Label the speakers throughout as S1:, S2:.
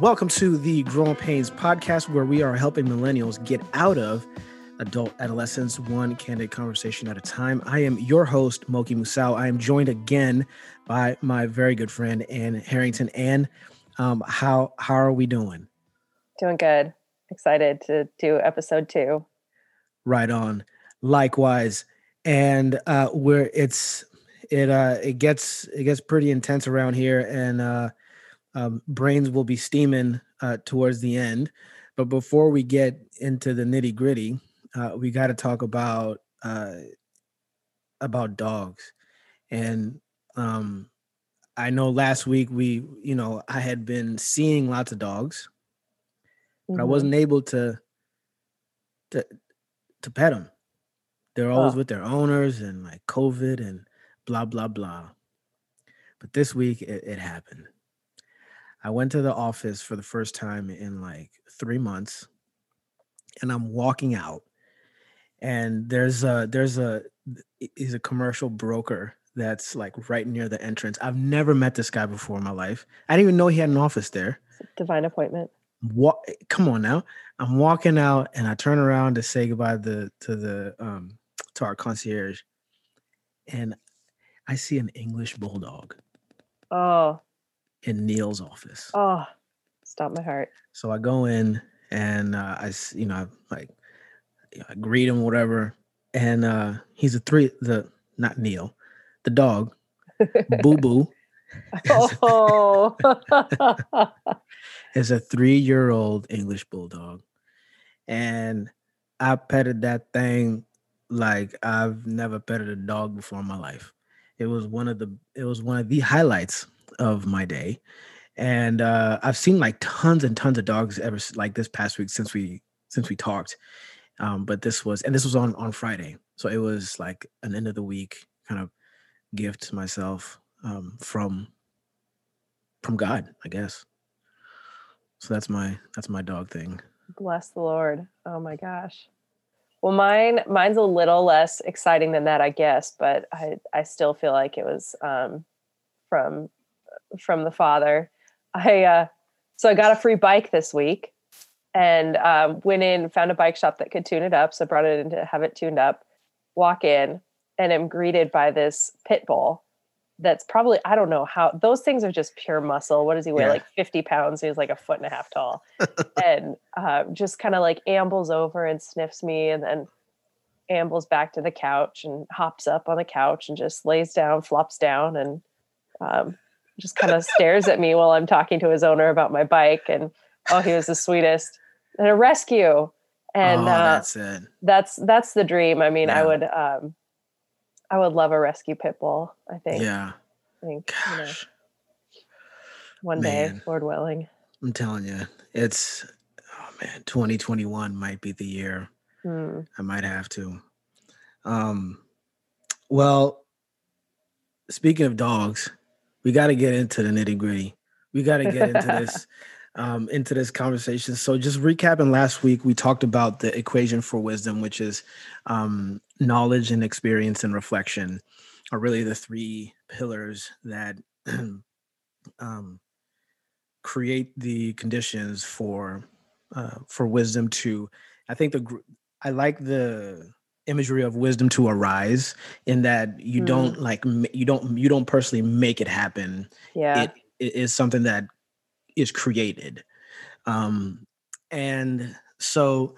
S1: Welcome to the Growing Pains podcast, where we are helping millennials get out of adult adolescence, one candid conversation at a time. I am your host, Moki Musau. I am joined again by my very good friend Ann Harrington. Ann, um, how how are we doing?
S2: Doing good. Excited to do episode two.
S1: Right on. Likewise, and uh, where it's it uh it gets it gets pretty intense around here, and uh, um, brains will be steaming uh, towards the end. But before we get into the nitty gritty, uh, we got to talk about uh, about dogs, and um, I know last week we, you know, I had been seeing lots of dogs, but mm-hmm. I wasn't able to to to pet them. They're always oh. with their owners and like COVID and blah blah blah. But this week it, it happened. I went to the office for the first time in like three months, and I'm walking out and there's a there's a he's a commercial broker that's like right near the entrance. I've never met this guy before in my life. I didn't even know he had an office there.
S2: Divine appointment.
S1: What? Come on now. I'm walking out and I turn around to say goodbye to the to the um to our concierge, and I see an English bulldog.
S2: Oh.
S1: In Neil's office.
S2: Oh, stop my heart.
S1: So I go in and uh, I, you know, I, like I greet him, whatever. And uh he's a three the not Neil, the dog, Boo Boo. oh. is a three-year-old English bulldog. And I petted that thing like I've never petted a dog before in my life. It was one of the it was one of the highlights of my day. And uh I've seen like tons and tons of dogs ever like this past week since we since we talked. Um, but this was, and this was on on Friday, so it was like an end of the week kind of gift to myself um, from from God, I guess. So that's my that's my dog thing.
S2: Bless the Lord. Oh my gosh. Well, mine mine's a little less exciting than that, I guess, but I I still feel like it was um, from from the Father. I uh, so I got a free bike this week and um, went in, found a bike shop that could tune it up. So brought it in to have it tuned up. Walk in, and am greeted by this pit bull. That's probably I don't know how those things are just pure muscle. What does he weigh? Yeah. Like fifty pounds. He's like a foot and a half tall, and uh, just kind of like ambles over and sniffs me, and then ambles back to the couch and hops up on the couch and just lays down, flops down, and um, just kind of stares at me while I'm talking to his owner about my bike. And oh, he was the sweetest and a rescue. And oh, uh, that's it. That's that's the dream. I mean, yeah. I would um I would love a rescue pit bull, I think.
S1: Yeah.
S2: I think you know, one man, day, Lord willing.
S1: I'm telling you, it's oh man, 2021 might be the year. Hmm. I might have to. Um well, speaking of dogs, we got to get into the nitty gritty. We got to get into this um, into this conversation. So, just recapping last week, we talked about the equation for wisdom, which is um, knowledge and experience and reflection, are really the three pillars that um, create the conditions for uh, for wisdom to. I think the I like the imagery of wisdom to arise in that you mm. don't like you don't you don't personally make it happen.
S2: Yeah,
S1: it, it is something that is created. Um, and so,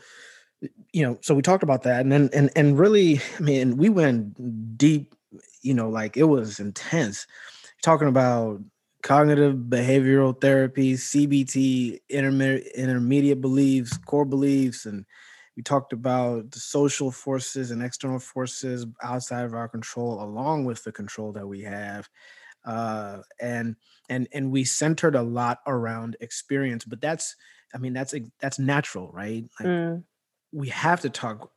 S1: you know, so we talked about that, and then and and really, I mean, we went deep. You know, like it was intense. Talking about cognitive behavioral therapy, CBT, intermediate intermediate beliefs, core beliefs, and we talked about the social forces and external forces outside of our control, along with the control that we have uh, and and and we centered a lot around experience but that's i mean that's that's natural right? Like mm. we have to talk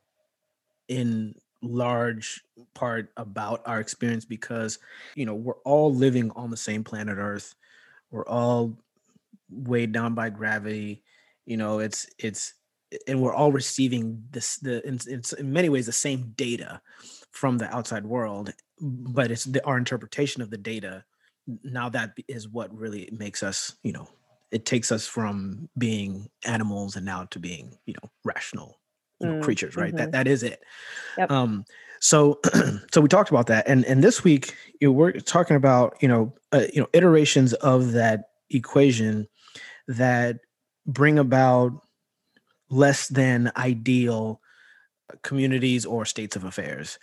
S1: in large part about our experience because you know we're all living on the same planet earth. We're all weighed down by gravity. You know it's it's and we're all receiving this the in, in, in many ways the same data from the outside world but it's the, our interpretation of the data now that is what really makes us you know it takes us from being animals and now to being you know rational you know,
S2: Mm,
S1: creatures right
S2: mhm.
S1: that that is it
S2: Yep.
S1: um so so we talked about that and and this week you know, we're talking about you know uh, you know iterations of that equation that bring about less than ideal communities or states of affairs.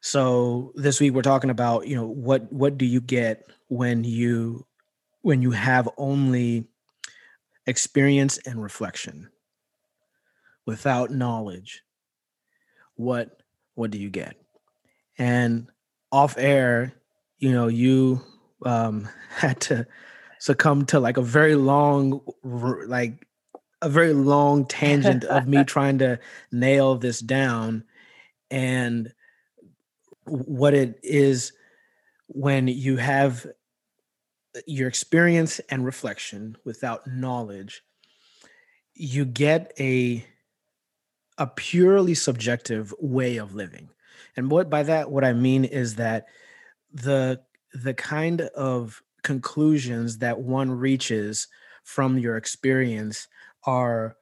S1: So this week we're talking about you know what what do you get when you when you have only experience and reflection? Without knowledge what what do you get? And off air you know you um had to succumb to like a very long like a very long tangent of me trying to nail this down and what it is when you have uh, your experience and reflection without knowledge you get a a purely subjective way of living. And what by that what i mean is that the the kind of conclusions that one reaches from your experience are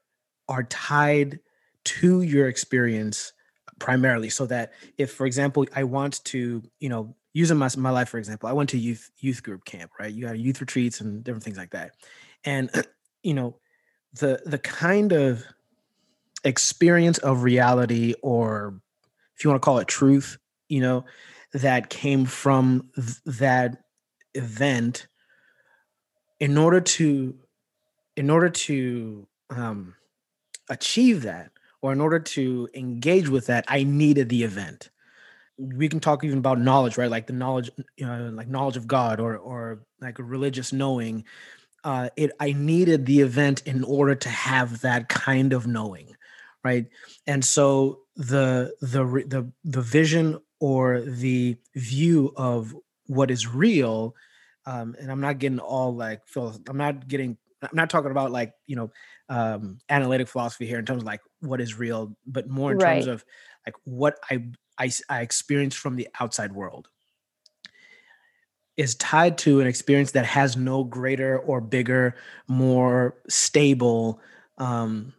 S1: are tied to your experience primarily so that if for example i want to you know using my, my life for example i went to youth youth group camp right? You have youth retreats and different things like that. And you know the the kind of experience of reality or if you want to call it truth you know that came from th- that event in order to in order to um achieve that or in order to engage with that i needed the event. We can talk even about knowledge right? Like the knowledge you know like knowledge of god or or like religious knowing. Uh it i needed the event in order to have that kind of knowing right? And so the the the the vision or the view of what is real um and i'm not getting all like i'm not getting i'm not talking about like you know um analytic philosophy here in terms of like what is real but more in terms of like what I, I, I experience from the outside world is tied to an experience that has no greater or bigger more stable um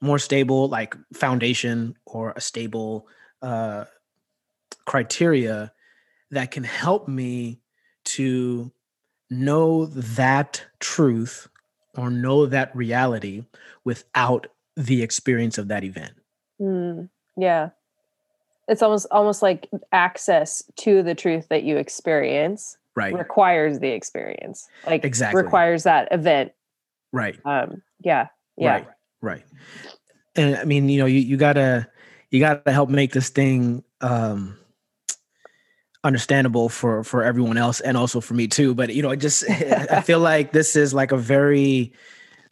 S1: more stable like foundation or a stable uh criteria that can help me to know that truth or know that reality without the experience of that event
S2: Mm, yeah. It's almost almost like access to the truth that you experience
S1: right
S2: requires the experience. Like
S1: Exactly.
S2: requires that event.
S1: right
S2: Um yeah. Yeah.
S1: Right. Right. And I mean, you know, you, you gotta you gotta help make this thing um understandable for for everyone else and also for me too. But you know, it just I feel like this is like a very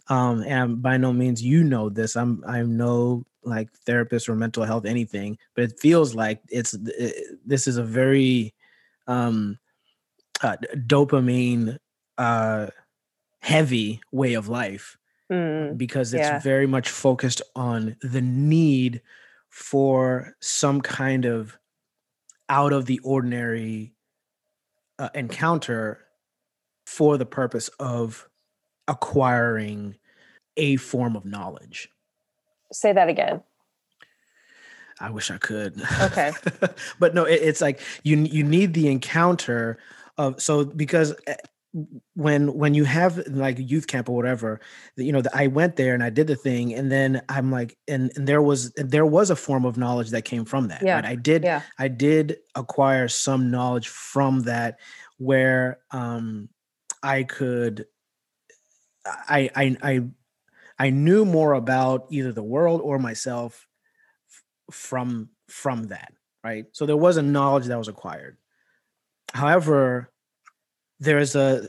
S1: um and by no means you know this. I'm I'm no like therapist or mental health anything, but it feels like it's it, this is a very um uh, dopamine uh heavy way of life
S2: Mm,
S1: because it's
S2: Yeah.
S1: very much focused on the need for some kind of out of the ordinary uh, encounter for the purpose of acquiring a form of knowledge.
S2: say that again.
S1: I wish I could.
S2: Okay.
S1: but no, it, it's like you you need the encounter of so because eh, when when you have like youth camp or whatever, you know, I went there and I did the thing, and then I'm like, and, and there was there was a form of knowledge that came from that.
S2: Yeah.
S1: Right? I did
S2: Yeah.
S1: I did acquire some knowledge from that where um I could I I I I knew more about either the world or myself from from that, right? So there was a knowledge that was acquired. However, there's a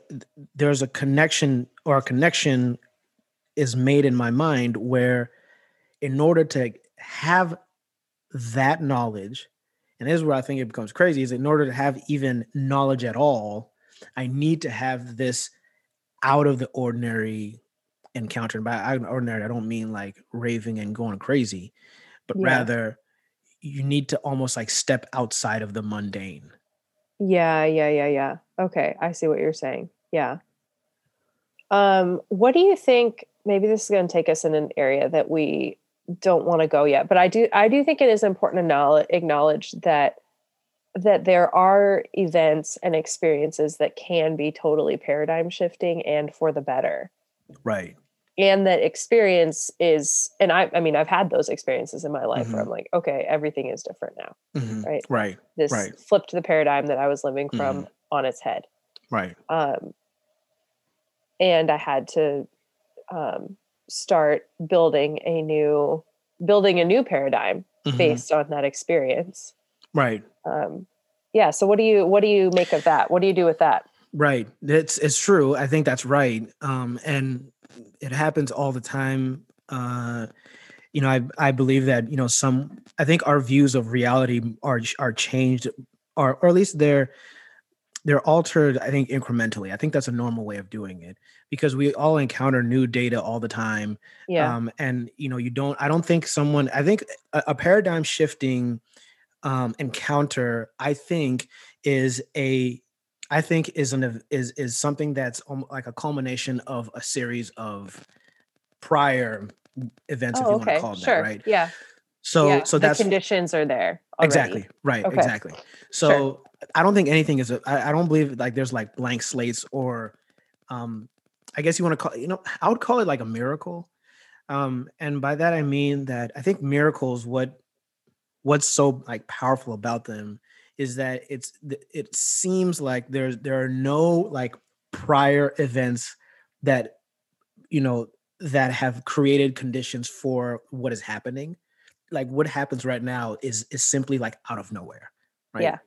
S1: there's a connection or a connection is made in my mind where in order to have that knowledge and this is where i think it becomes crazy is in order to have even knowledge at all i need to have this out of the ordinary encounter and by out of the ordinary i don't mean like raving and going crazy but
S2: Yeah.
S1: rather you need to almost like step outside of the mundane
S2: Yeah, yeah, yeah, yeah. Okay, I see what you're saying. Yeah. Um, what do you think? Maybe this is going to take us in an area that we don't want to go yet, but I do. I do think it is important to acknowledge that that there are events and experiences that can be totally paradigm shifting and for the better.
S1: Right.
S2: And that experience is, and I, I mean, I've had those experiences in my life mm-hmm. where I'm like, okay, everything is different now.
S1: Mm-hmm.
S2: Right.
S1: Right.
S2: This
S1: right.
S2: flipped the paradigm that I was living from mm-hmm. on its head.
S1: Right.
S2: Um, and I had to um, start building a new, building a new paradigm mm-hmm. based on that experience.
S1: Right.
S2: Um, yeah. So what do you what do you make of that? What do you do with that?
S1: Right. It's it's true. I think that's right. Um, and it happens all the time. Uh, you know, I I believe that you know some. I think our views of reality are are changed, or or at least they're they're altered. I think incrementally. I think that's a normal way of doing it because we all encounter new data all the time.
S2: Yeah.
S1: Um, and you know, you don't. I don't think someone. I think a, a paradigm shifting um, encounter, I think, is a I think is an is is something that's like a culmination of a series of prior events, oh, if you okay. want to call
S2: sure.
S1: that, right?
S2: Yeah.
S1: So
S2: yeah.
S1: so
S2: the
S1: that's
S2: conditions are there.
S1: Already. Exactly. Right. Okay. Exactly. So sure. I don't think anything is. I don't believe like there's like blank slates or, um, I guess you want to call you know I would call it like a miracle, um, and by that I mean that I think miracles what what's so like powerful about them is that it's it seems like there's there are no like prior events that you know that have created conditions for what is happening. Like what happens right now is is simply like out of nowhere right?
S2: Yeah.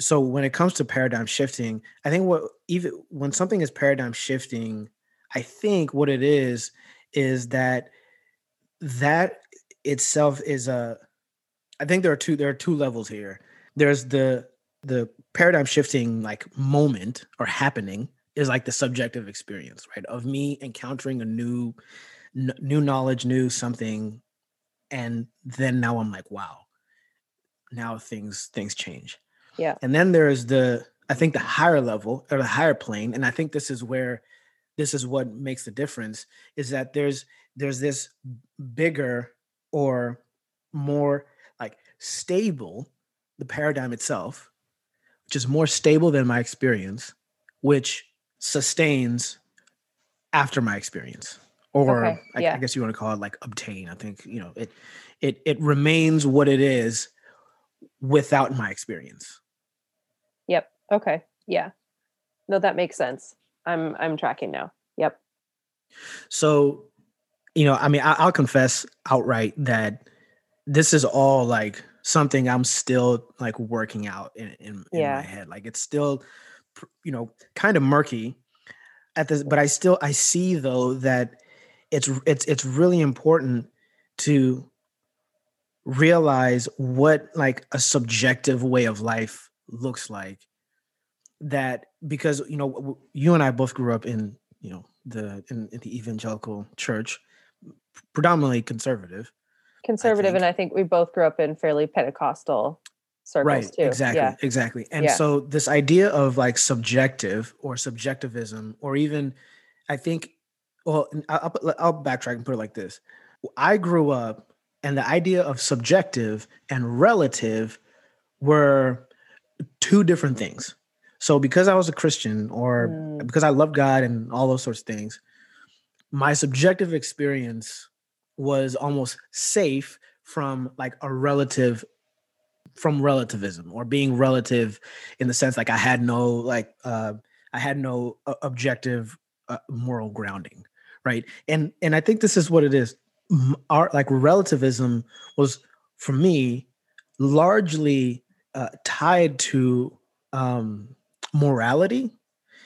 S1: So when it comes to paradigm shifting i think what even when something is paradigm shifting i think what it is is that that itself is a I think there are two there are two levels here. There's the the paradigm shifting like moment or happening is like the subjective experience, right? Of me encountering a new n- new knowledge, new something and then now I'm like, wow. Now things things change.
S2: Yeah.
S1: And then there's the I think the higher level or the higher plane and I think this is where this is what makes the difference is that there's there's this bigger or more like stable, the paradigm itself, which is more stable than my experience, which sustains after my experience. Or okay. I, I guess you want to call it like obtain. I think, you know, it it it remains what it is without my experience.
S2: Yep. Okay. Yeah. No, that makes sense. I'm I'm tracking now. Yep.
S1: So, you know, I mean, I, will confess outright that this is all like something I'm still like working out in, in,
S2: yeah.
S1: in my head. Like it's still, you know, kind of murky at this, but I still I see though that it's it's it's really important to realize what like a subjective way of life looks like that because you know you and I both grew up in you know the in, in the evangelical church predominantly conservative
S2: conservative, I and I think we both grew up in fairly Pentecostal circles
S1: right,
S2: too.
S1: Exactly, yeah. exactly. And yeah. so this idea of like subjective or subjectivism, or even, I think, well, I'll, I'll backtrack and put it like this: I grew up, and the idea of subjective and relative were two different things. So because I was a Christian, or mm. because I loved God and all those sorts of things, my subjective experience was almost safe from like a relative from relativism or being relative in the sense like I had no like uh I had no uh, objective uh, moral grounding right? And and I think this is what it is. Our like relativism was for me largely uh, tied to um morality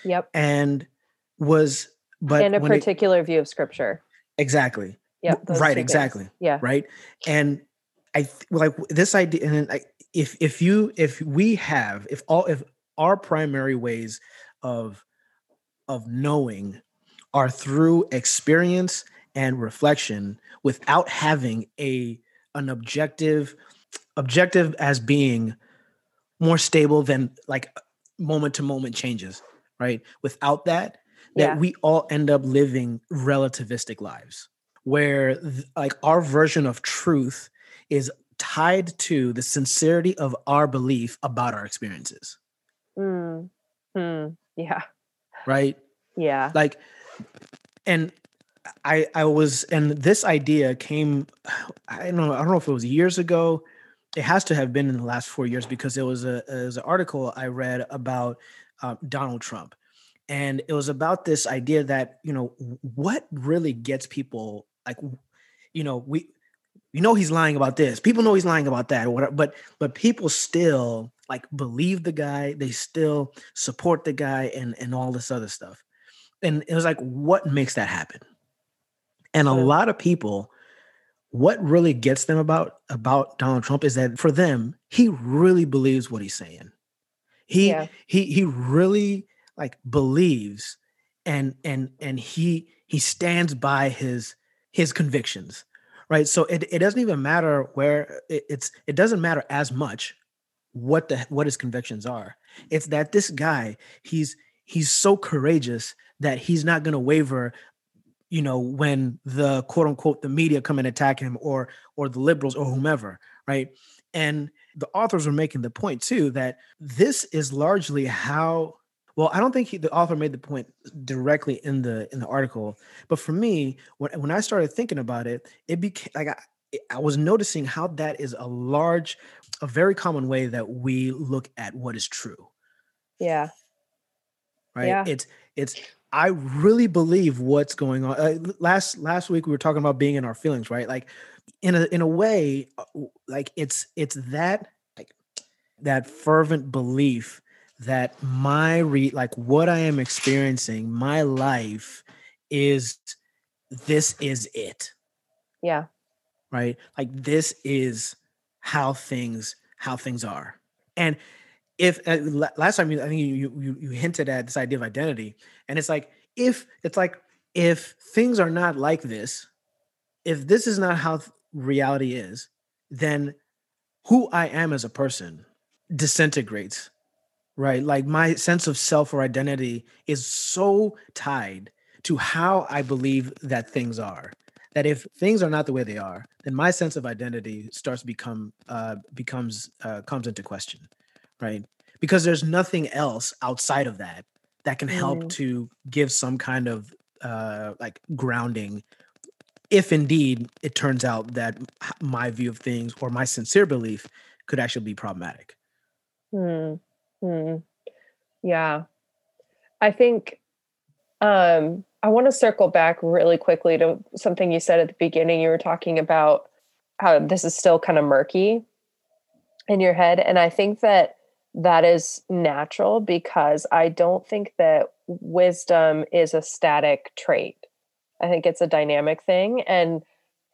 S2: yep.
S1: and was but
S2: in a particular it, view of scripture.
S1: Exactly
S2: yeah.
S1: Right. Exactly.
S2: Things. Yeah.
S1: Right. And I like this idea. And like, if if you if we have if all if our primary ways of of knowing are through experience and reflection without having a an objective objective as being more stable than like moment to moment changes right without that that
S2: Yeah.
S1: we all end up living relativistic lives where like our version of truth is tied to the sincerity of our belief about our experiences
S2: Mm. Mm. Yeah.
S1: right
S2: Yeah.
S1: like and i i was and this idea came i don't know i don't know if it was years ago it has to have been in the last four years because it was a it was an article i read about uh, donald trump and it was about this idea that you know what really gets people like you know we you know he's lying about this. People know he's lying about that or whatever but but people still like believe the guy. They still support the guy and and all this other stuff. And it was like what makes that happen? And a lot of people what really gets them about about donald trump is that for them he really believes what he's saying. He
S2: Yeah.
S1: he he really like believes and and and he he stands by his his convictions right? So it, it doesn't even matter where it, it's it doesn't matter as much what the what his convictions are. It's that this guy he's he's so courageous that he's not going to waver you know when the quote unquote the media come and attack him or or the liberals or whomever right? And the authors were making the point too that this is largely how well i don't think he, the author made the point directly in the in the article but for me when, when i started thinking about it it became like I, I was noticing how that is a large a very common way that we look at what is true
S2: Yeah.
S1: right
S2: Yeah.
S1: it's it's i really believe what's going on uh, last last week we were talking about being in our feelings right like in a in a way uh, like it's it's that like that fervent belief that my re like what i am experiencing my life is this is it.
S2: Yeah.
S1: right? Like this is how things how things are. And if uh, last time you, i think you, you you hinted at this idea of identity and it's like if it's like if things are not like this if this is not how th- reality is then who i am as a person disintegrates right like my sense of self or identity is so tied to how i believe that things are that if things are not the way they are then my sense of identity starts to become uh becomes uh comes into question right because there's nothing else outside of that that can help
S2: Mm.
S1: to give some kind of uh like grounding if indeed it turns out that my view of things or my sincere belief could actually be problematic
S2: Hmm. Hmm. Yeah. I think um I want to circle back really quickly to something you said at the beginning. You were talking about how this is still kind of murky in your head. And I think that that is natural because I don't think that wisdom is a static trait. I think it's a dynamic thing. And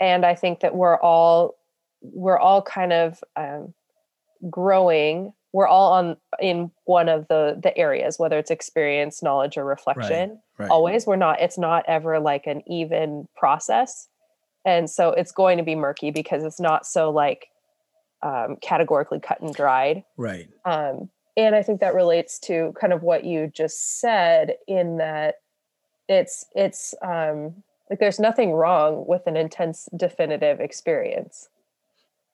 S2: and I think that we're all we're all kind of um, growing we're all on in one of the the areas whether it's experience knowledge or reflection.
S1: right.
S2: Always we're not it's not ever like an even process. And so it's going to be murky because it's not so like um, categorically cut and dried.
S1: Right.
S2: Um, and i think that relates to kind of what you just said in that it's it's um, like there's nothing wrong with an intense definitive experience.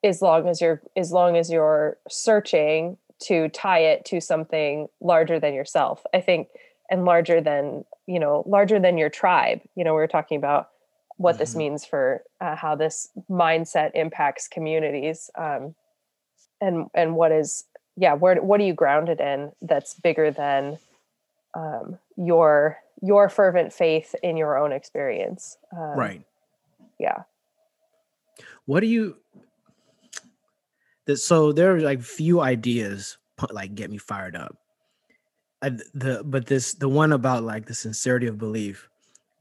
S2: As long as you're as long as you're searching to tie it to something larger than yourself i think and larger than you know larger than your tribe. You know we were talking about what this
S1: Mhm.
S2: means for uh, how this mindset impacts communities um, and and what is yeah where what are you grounded in that's bigger than um, your your fervent faith in your own experience? Um,
S1: right.
S2: yeah.
S1: What do you that so there are like few ideas like get me fired up I, the but this the one about like the sincerity of belief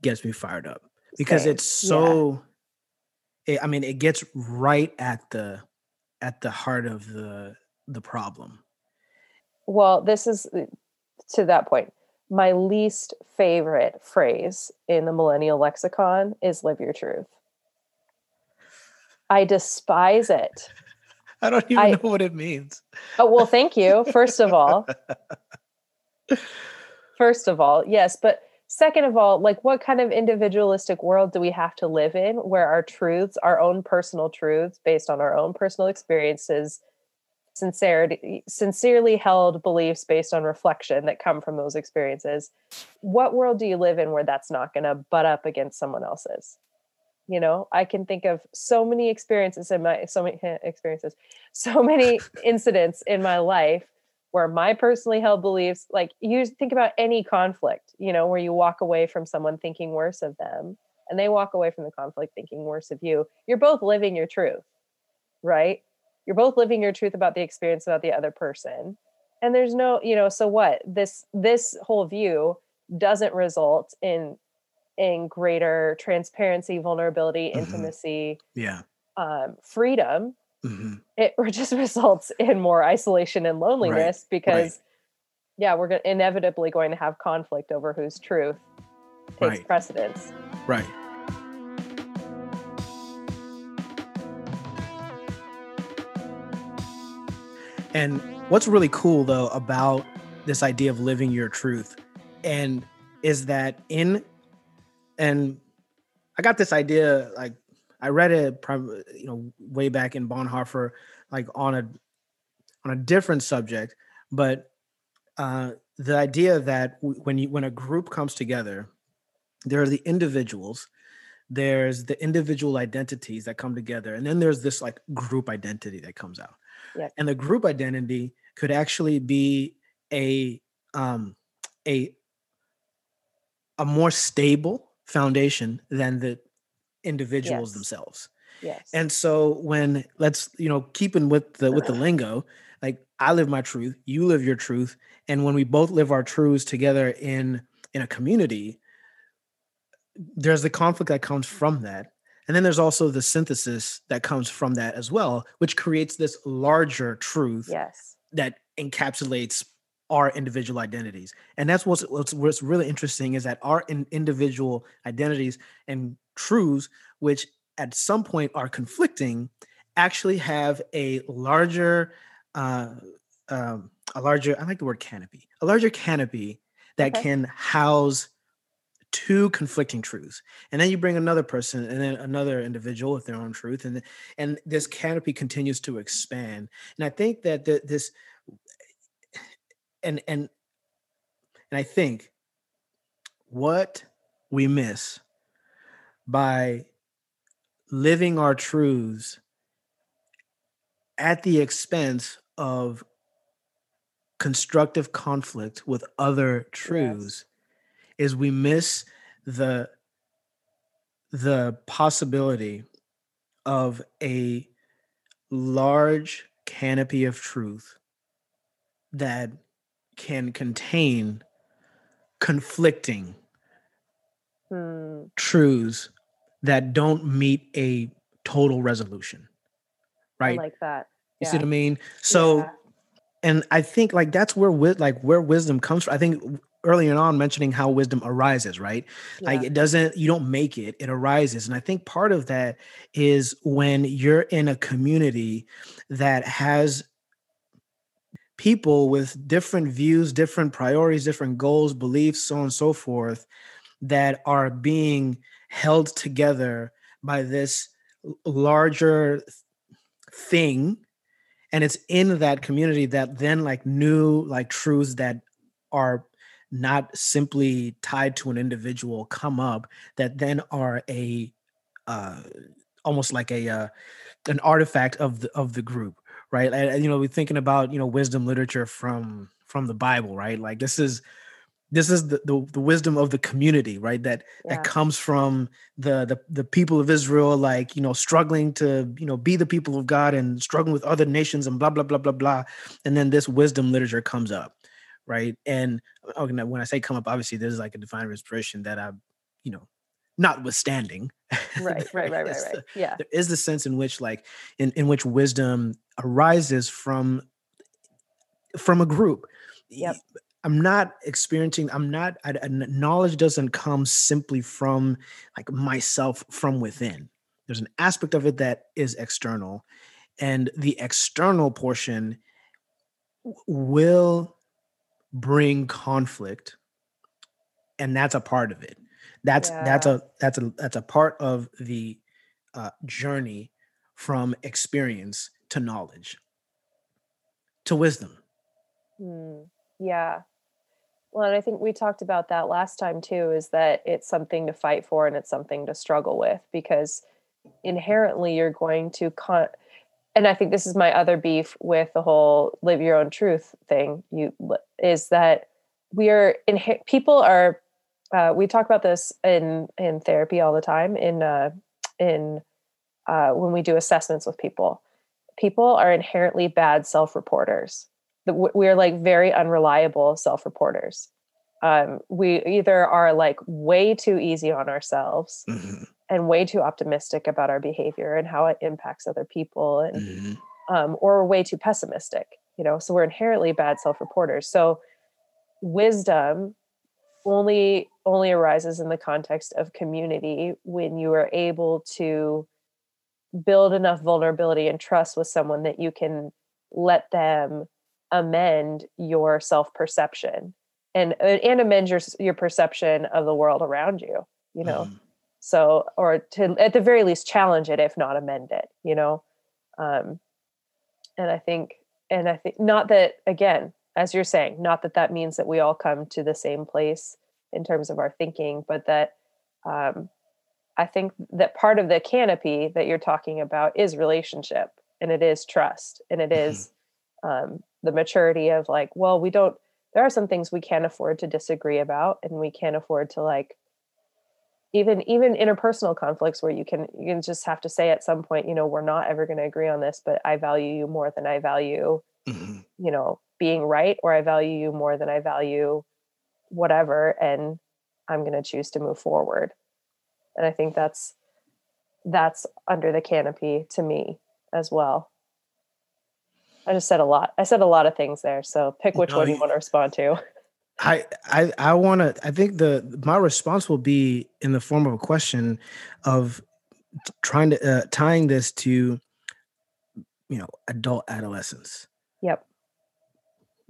S1: gets me fired up because
S2: Same.
S1: it's
S2: Yeah.
S1: so it, i mean it gets right at the at the heart of the the problem
S2: well this is uh, to that point my least favorite phrase in the millennial lexicon is live your truth i despise it
S1: i don't even
S2: I-
S1: know what it means
S2: Oh, well, thank you. First of all, first of all, yes, but second of all like what kind of individualistic world do we have to live in where our truths our own personal truths based on our own personal experiences sincerity sincerely held beliefs based on reflection that come from those experiences what world do you live in where that's not going to butt up against someone else's you know i can think of so many experiences in my so many experiences so many incidents in my life where my personally held beliefs like you think about any conflict you know where you walk away from someone thinking worse of them and they walk away from the conflict thinking worse of you you're both living your truth right? You're both living your truth about the experience about the other person and there's no you know so what? This this whole view doesn't result in in greater transparency vulnerability mm-hmm. intimacy
S1: yeah
S2: um, freedom mm-hmm. it just results in more isolation and loneliness right. because right. yeah we're inevitably going to have conflict over whose truth takes right. precedence
S1: right And what's really cool though about this idea of living your truth and is that in and I got this idea like I read it you know way back in Bonhoeffer like on a on a different subject but uh the idea that when you when a group comes together there are the individuals there's the individual identities that come together and then there's this like group identity that comes out
S2: yeah.
S1: and the group identity could actually be a um a a more stable foundation than the individuals
S2: yes.
S1: themselves
S2: yes
S1: and so when let's you know keeping with the with the uh-huh. lingo like i live my truth you live your truth and when we both live our truths together in in a community there's the conflict that comes from that and then there's also the synthesis that comes from that as well, which creates this larger truth
S2: yes.
S1: that encapsulates our individual identities. And that's what's, what's, what's really interesting is that our in, individual identities and truths, which at some point are conflicting, actually have a larger, uh, um, a larger, I like the word canopy, a larger canopy that okay. can house two conflicting truths and then you bring another person and then another individual with their own truth and and this canopy continues to expand and i think that the, this and and and i think what we miss by living our truths at the expense of constructive conflict with other truths is we miss the the possibility of a large canopy of truth that can contain conflicting
S2: hmm.
S1: truths that don't meet a total resolution right
S2: I like that
S1: you see what i mean so yeah. and i think like that's where with like where wisdom comes from i think earlier on mentioning how wisdom arises, right? Yeah. Like it doesn't, you don't make it, it arises. And I think part of that is when you're in a community that has people with different views, different priorities, different goals, beliefs, so on and so forth, that are being held together by this larger thing. And it's in that community that then like new like truths that are not simply tied to an individual come up that then are a uh, almost like a uh, an artifact of the of the group right and, you know we're thinking about you know wisdom literature from from the bible right like this is this is the, the, the wisdom of the community right that yeah. that comes from the, the the people of israel like you know struggling to you know be the people of god and struggling with other nations and blah blah blah blah blah and then this wisdom literature comes up right? And oh, okay, when I say come up, obviously there's like a divine inspiration that I, you know, notwithstanding.
S2: Right, right, right, right, right. The, yeah.
S1: There is the sense in which like in, in which wisdom arises from from a group.
S2: Yep.
S1: I'm not experiencing, I'm not, I, knowledge doesn't come simply from like myself from within. There's an aspect of it that is external, and the external portion will bring conflict and that's a part of it that's yeah. that's a that's a that's a part of the uh, journey from experience to knowledge to wisdom
S2: mm, yeah well and i think we talked about that last time too is that it's something to fight for and it's something to struggle with because inherently you're going to con and i think this is my other beef with the whole live your own truth thing you is that we are in people are uh, we talk about this in in therapy all the time in uh, in uh, when we do assessments with people people are inherently bad self-reporters we're like very unreliable self-reporters um, we either are like way too easy on ourselves mm-hmm. and way too optimistic about our behavior and how it impacts other people and mm-hmm. um, or way too pessimistic you know so we're inherently bad self-reporters so wisdom only only arises in the context of community when you are able to build enough vulnerability and trust with someone that you can let them amend your self-perception and uh, and amend your your perception of the world around you you know mm. so or to at the very least challenge it if not amend it you know um and i think and i think not that again as you're saying, not that that means that we all come to the same place in terms of our thinking, but that um, I think that part of the canopy that you're talking about is relationship and it is trust and it is mm-hmm. um, the maturity of like, well, we don't, there are some things we can't afford to disagree about and we can't afford to like, even even interpersonal conflicts where you can you can just have to say at some point you know we're not ever going to agree on this but i value you more than i value mm-hmm. you know being right or I value you more than I value whatever and I'm going to choose to move forward. And I think that's that's under the canopy to me as well. I just said a lot. I said a lot of things there. So pick which no, one you want to respond to.
S1: I I I want to. I think the my response will be in the form of a question of trying to uh, tying this to you know adult adolescence.
S2: Yep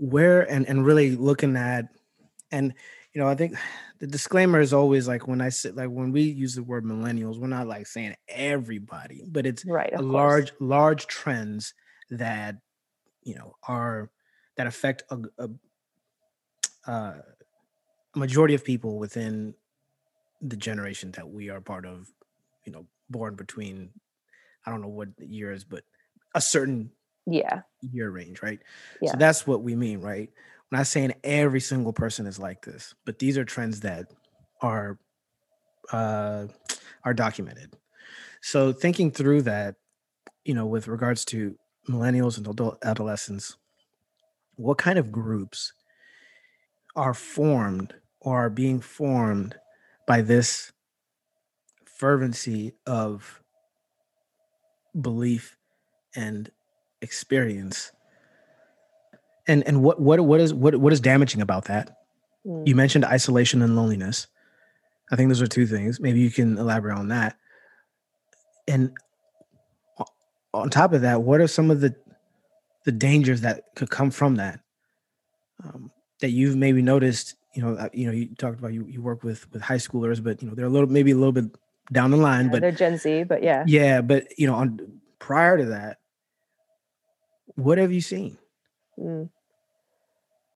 S1: where and and really looking at and you know i think the disclaimer is always like when i say like when we use the word millennials we're not like saying everybody but it's
S2: right
S1: a large large trends that you know are that affect a, a, uh, a majority of people within the generation that we are part of you know born between i don't know what years but a certain
S2: yeah.
S1: year range right? Yeah. so that's what we mean right? I'm not saying every single person is like this but these are trends that are uh are documented. So thinking through that you know with regards to millennials and adult adolescents what kind of groups are formed or are being formed by this fervency of belief and experience. And and what what what is what what is damaging about that? Mm. you mentioned isolation and loneliness. I think those are two things. Maybe you can elaborate on that. And on top of that what are some of the the dangers that could come from that? Um, that you've maybe noticed you know uh, you know you talked about you, you work with with high schoolers but you know they're a little maybe a little bit down the line
S2: yeah,
S1: but
S2: they're gen z but yeah.
S1: Yeah but you know on prior to that what have you seen? Mm.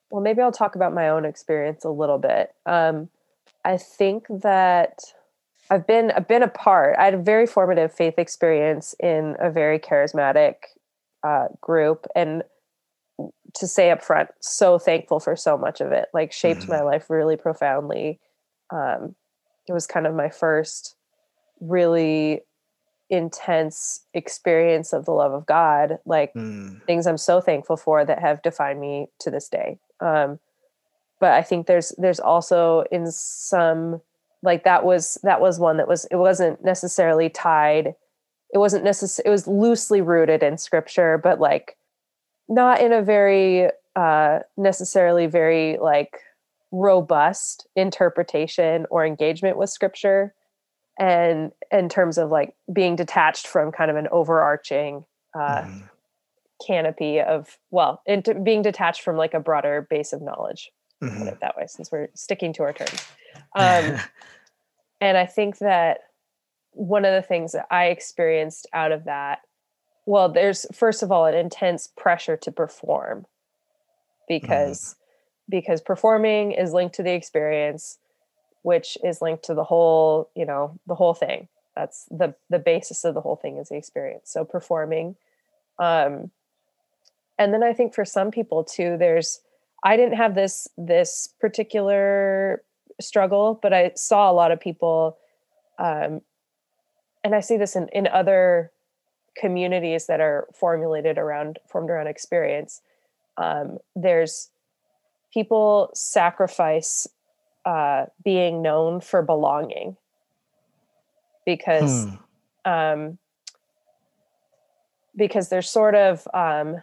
S2: Well, maybe I'll talk about my own experience a little bit. Um, I think that I've been I've been a part. I had a very formative faith experience in a very charismatic uh, group, and to say up front, so thankful for so much of it. Like shaped mm-hmm. my life really profoundly. Um, it was kind of my first really intense experience of the love of God, like mm. things I'm so thankful for that have defined me to this day. Um, but I think there's there's also in some like that was that was one that was it wasn't necessarily tied. It wasn't necessary. It was loosely rooted in scripture, but like not in a very uh, necessarily very like robust interpretation or engagement with scripture and in terms of like being detached from kind of an overarching uh, mm. canopy of well into being detached from like a broader base of knowledge mm-hmm. put it that way since we're sticking to our terms um, and i think that one of the things that i experienced out of that well there's first of all an intense pressure to perform mm-hmm. because mm. because performing is linked to the experience which is linked to the whole you know the whole thing. That's the the basis of the whole thing is the experience. So performing um and then i think for some people too there's i didn't have this this particular struggle but i saw a lot of people um and i see this in in other communities that are formulated around formed around experience. Um there's people sacrifice uh being known for belonging because hmm. um, because there's sort of um,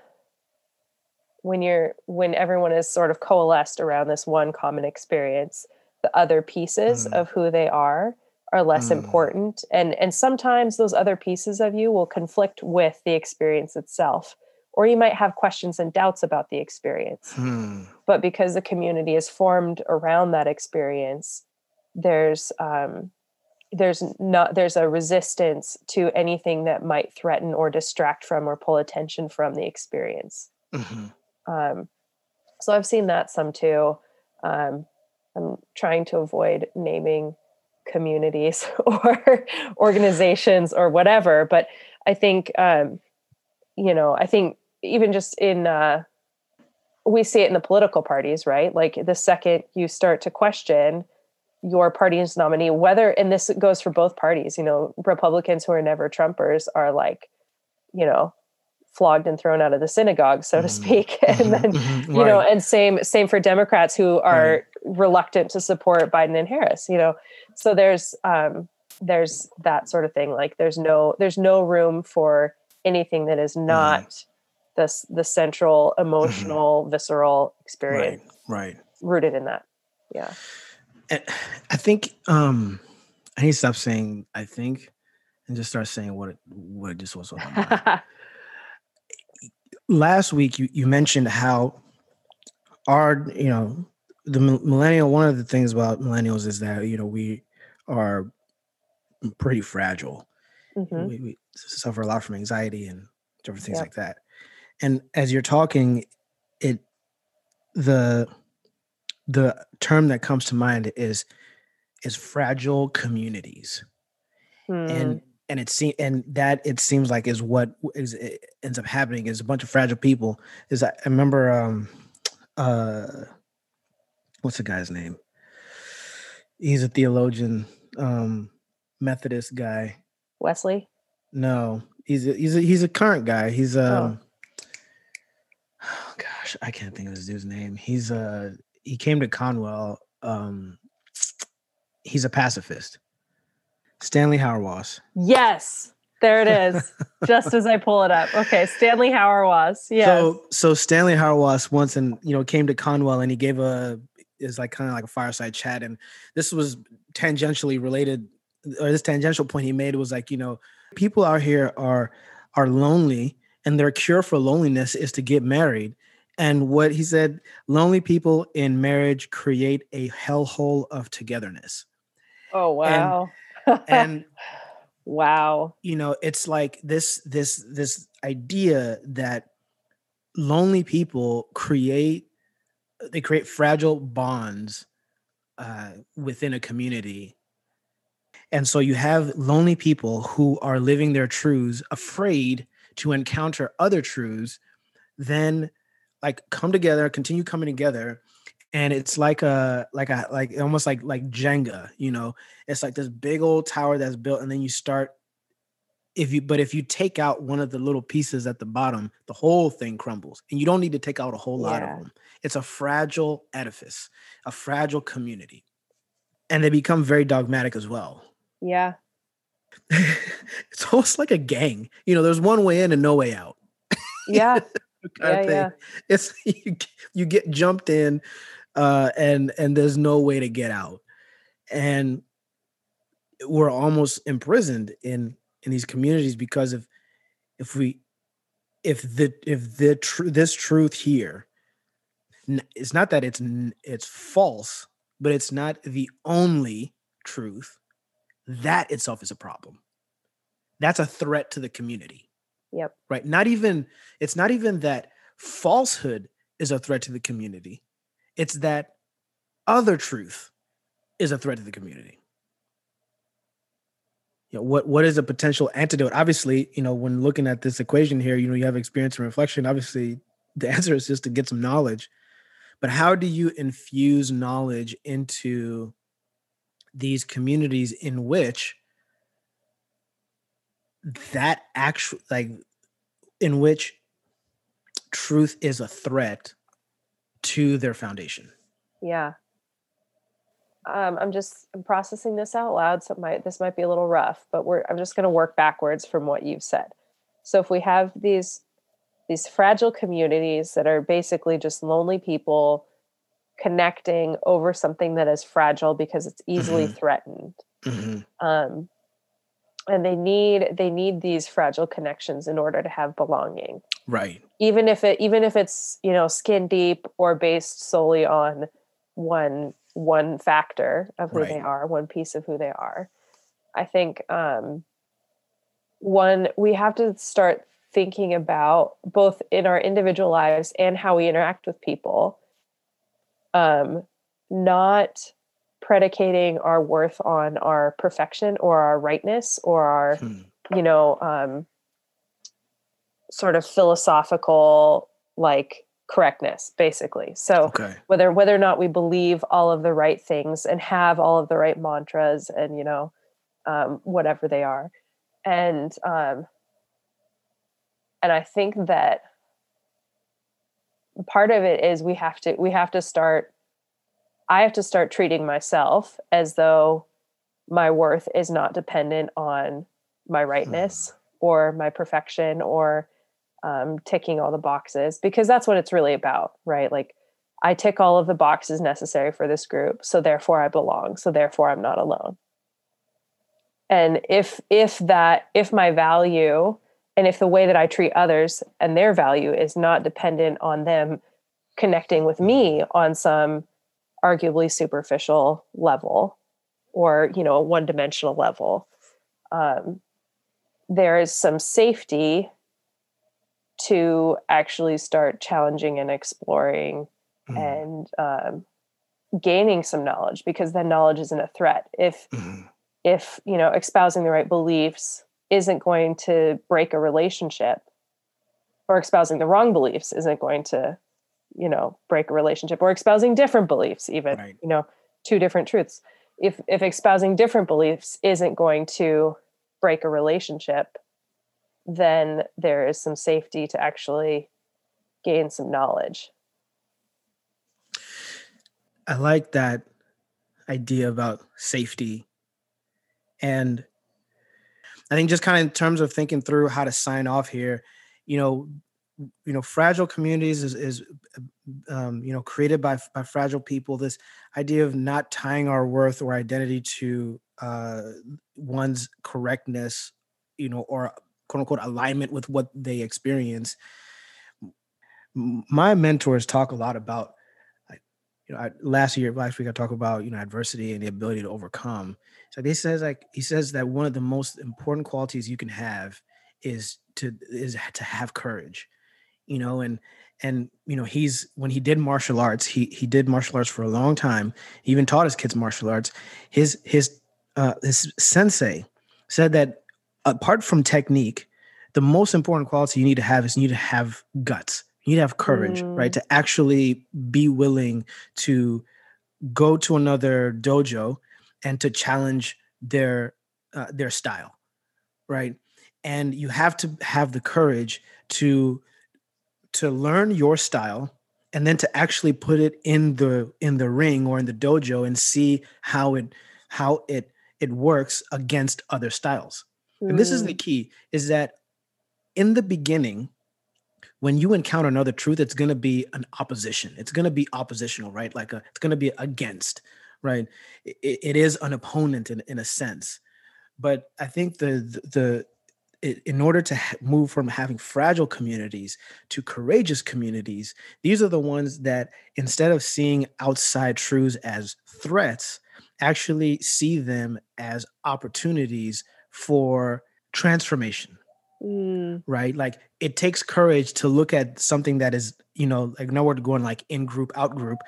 S2: when you're when everyone is sort of coalesced around this one common experience the other pieces mm. of who they are are less mm. important and and sometimes those other pieces of you will conflict with the experience itself or you might have questions and doubts about the experience mm. but because the community is formed around that experience there's um, there's not there's a resistance to anything that might threaten or distract from or pull attention from the experience mm-hmm. um, so i've seen that some too um, i'm trying to avoid naming communities or organizations or whatever but i think um, you know i think even just in uh, we see it in the political parties right like the second you start to question your party's nominee, whether, and this goes for both parties, you know, Republicans who are never Trumpers are like, you know, flogged and thrown out of the synagogue, so to mm-hmm. speak. and then, mm-hmm. you know, and same, same for Democrats who are right. reluctant to support Biden and Harris, you know, so there's, um, there's that sort of thing. Like there's no, there's no room for anything that is not mm. the, the central mm-hmm. emotional, visceral experience.
S1: Right. Right.
S2: Rooted in that. Yeah.
S1: I think um I need to stop saying I think and just start saying what it what it just was on my mind. Last week you you mentioned how our you know the millennial one of the things about millennials is that you know we are pretty fragile. Mm-hmm. We, we, suffer a lot from anxiety and different things like that. And as you're talking, it the the term that comes to mind is is fragile communities. Hmm. and and it seems and that it seems like is what is ends up happening is a bunch of fragile people is i, I remember um uh what's the guy's name? He's a theologian um methodist guy.
S2: Wesley?
S1: No he's a, he's a, he's a current guy. He's um oh. Oh gosh i can't think of his dude's name he's uh he came to Conwell. Um, he's a pacifist. Stanley Hauerwas.
S2: Yes, there it is. Just as I pull it up. Okay, Stanley Hauerwas. Yeah.
S1: So so Stanley Hauerwas once and you know came to Conwell and he gave a is like kind of like a fireside chat and this was tangentially related or this tangential point he made was like you know people out here are are lonely and their cure for loneliness is to get married and what he said lonely people in marriage create a hellhole of togetherness.
S2: Oh, wow.
S1: And, and
S2: wow.
S1: You know, it's like this, this, this idea that lonely people create, they create fragile bonds uh, within a community. And so you have lonely people who are living their truths, afraid to encounter other truths, then like come together, continue coming together. And it's like a like a like almost like like Jenga, you know. It's like this big old tower that's built, and then you start if you but if you take out one of the little pieces at the bottom the whole thing crumbles and you don't need to take out a whole lot yeah. of them it's a fragile edifice a fragile community and they become very dogmatic as well
S2: yeah
S1: it's almost like a gang you know there's one way in and no way out
S2: yeah yeah, yeah.
S1: It's you, you get jumped in, uh, and and there's no way to get out, and we're almost imprisoned in in these communities because of if we if the if the tr- this truth here it's not that it's it's false, but it's not the only truth. That itself is a problem. That's a threat to the community.
S2: Yep.
S1: Right. Not even it's not even that falsehood is a threat to the community. It's that other truth is a threat to the community. You know, what what is a potential antidote? Obviously, you know, when looking at this equation here, you know, you have experience and reflection. Obviously, the answer is just to get some knowledge. But how do you infuse knowledge into these communities in which that actual like in which truth is a threat to their foundation?
S2: Yeah um, I'm just I'm processing this out loud, so might this might be a little rough, but we're I'm just going to work backwards from what you've said. So if we have these these fragile communities that are basically just lonely people connecting over something that is fragile because it's easily mm-hmm. threatened, mm-hmm. um, and they need they need these fragile connections in order to have belonging.
S1: Right.
S2: Even if it even if it's you know skin deep or based solely on one one factor of who right. they are, one piece of who they are. I think um, one we have to start thinking about both in our individual lives and how we interact with people, um, not predicating our worth on our perfection or our rightness or our, hmm. you know, um, sort of philosophical like correctness basically so okay. whether whether or not we believe all of the right things and have all of the right mantras and you know um, whatever they are and um, and i think that part of it is we have to we have to start i have to start treating myself as though my worth is not dependent on my rightness mm. or my perfection or um, ticking all the boxes because that's what it's really about, right? Like I tick all of the boxes necessary for this group, so therefore I belong, so therefore I'm not alone. And if if that if my value and if the way that I treat others and their value is not dependent on them connecting with me on some arguably superficial level or you know a one-dimensional level um, there is some safety to actually start challenging and exploring mm. and um, gaining some knowledge because then knowledge isn't a threat if mm. if you know espousing the right beliefs isn't going to break a relationship or espousing the wrong beliefs isn't going to you know break a relationship or espousing different beliefs even right. you know two different truths if if espousing different beliefs isn't going to break a relationship then there is some safety to actually gain some knowledge.
S1: I like that idea about safety. And I think just kind of in terms of thinking through how to sign off here, you know, you know, fragile communities is, is um, you know, created by, by fragile people. This idea of not tying our worth or identity to uh, one's correctness, you know, or quote unquote alignment with what they experience. My mentors talk a lot about, you know, I, last year, last week, I talked about, you know, adversity and the ability to overcome. So he says, like, he says that one of the most important qualities you can have is to is to have courage, you know, and and you know he's when he did martial arts he he did martial arts for a long time he even taught his kids martial arts his his uh his sensei said that apart from technique, the most important quality you need to have is you need to have guts. You need to have courage, mm. right? To actually be willing to go to another dojo and to challenge their uh, their style, right? And you have to have the courage to to learn your style and then to actually put it in the in the ring or in the dojo and see how it how it it works against other styles and this is the mm. key is that in the beginning when you encounter another truth it's going to be an opposition. It's going to be oppositional right? Like a, it's going to be against right? It, it is an opponent in, in a sense. But i think the the in order to move from having fragile communities to courageous communities, these are the ones that instead of seeing outside truths as threats, actually see them as opportunities for transformation. Mm. Right? Like it takes courage to look at something that is, you know, like nowhere to go going like in group, out group,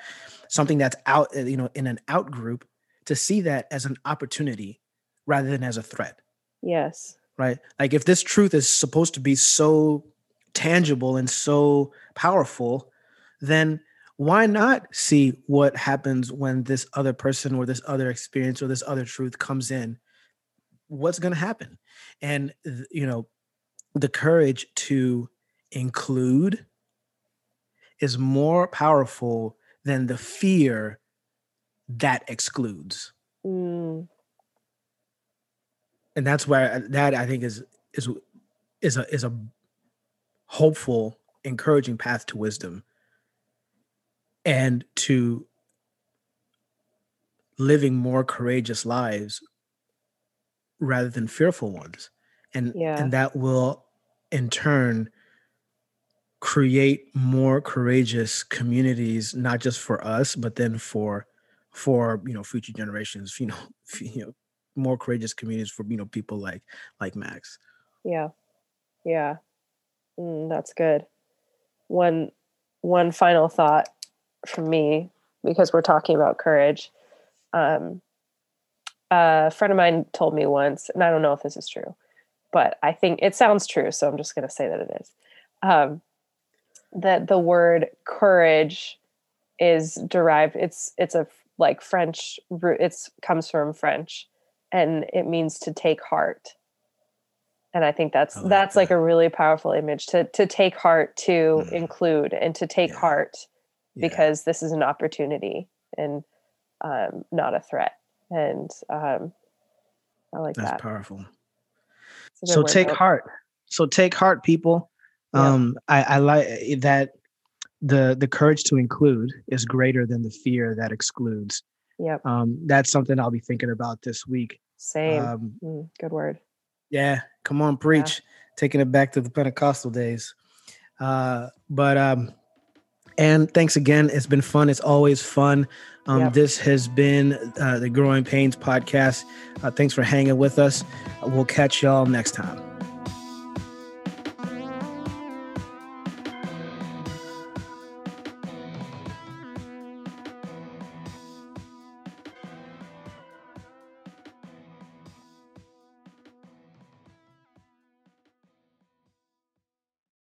S1: something that's out, uh, you know, in an out group to see that as an opportunity rather than as a threat.
S2: Yes
S1: right? Like if this truth is supposed to be so tangible and so powerful, then why not see what happens when this other person or this other experience or this other truth comes in? What's going to happen? And, you know, the courage to include is more powerful than the fear that excludes. Mm and that's where that I think is is is a is a hopeful, encouraging path to wisdom and to living more courageous lives rather than fearful ones and yeah. and that will in turn create more courageous communities not just for us but then for for you know future generations you know you know more courageous communities for you know people like like Max.
S2: Yeah, yeah, mm, that's good. One one final thought from me because we're talking about courage. Um, a friend of mine told me once, and I don't know if this is true, but I think it sounds true, so I'm just going to say that it is. Um, that the word courage is derived. It's it's a like French root. It's comes from French, and it means to take heart and i think that's like that's that. like a really powerful image to to take heart to mm. include and to take yeah. heart because yeah. this is an opportunity and um, not a threat and um, i like
S1: that's
S2: that That's
S1: powerful so take heart so take heart people yeah. um I, I like eh, that the the courage to include is greater than the fear that excludes
S2: Yep.
S1: Um, that's something I'll be thinking about this week.
S2: Same. Um, mm, good word.
S1: Yeah, come on, preach. Yeah. Taking it back to the Pentecostal days. Uh, but um, and thanks again. It's been fun. It's always fun. Um, yep. This has been uh, the Growing Pains podcast. Uh, thanks for hanging with us. We'll catch y'all next time.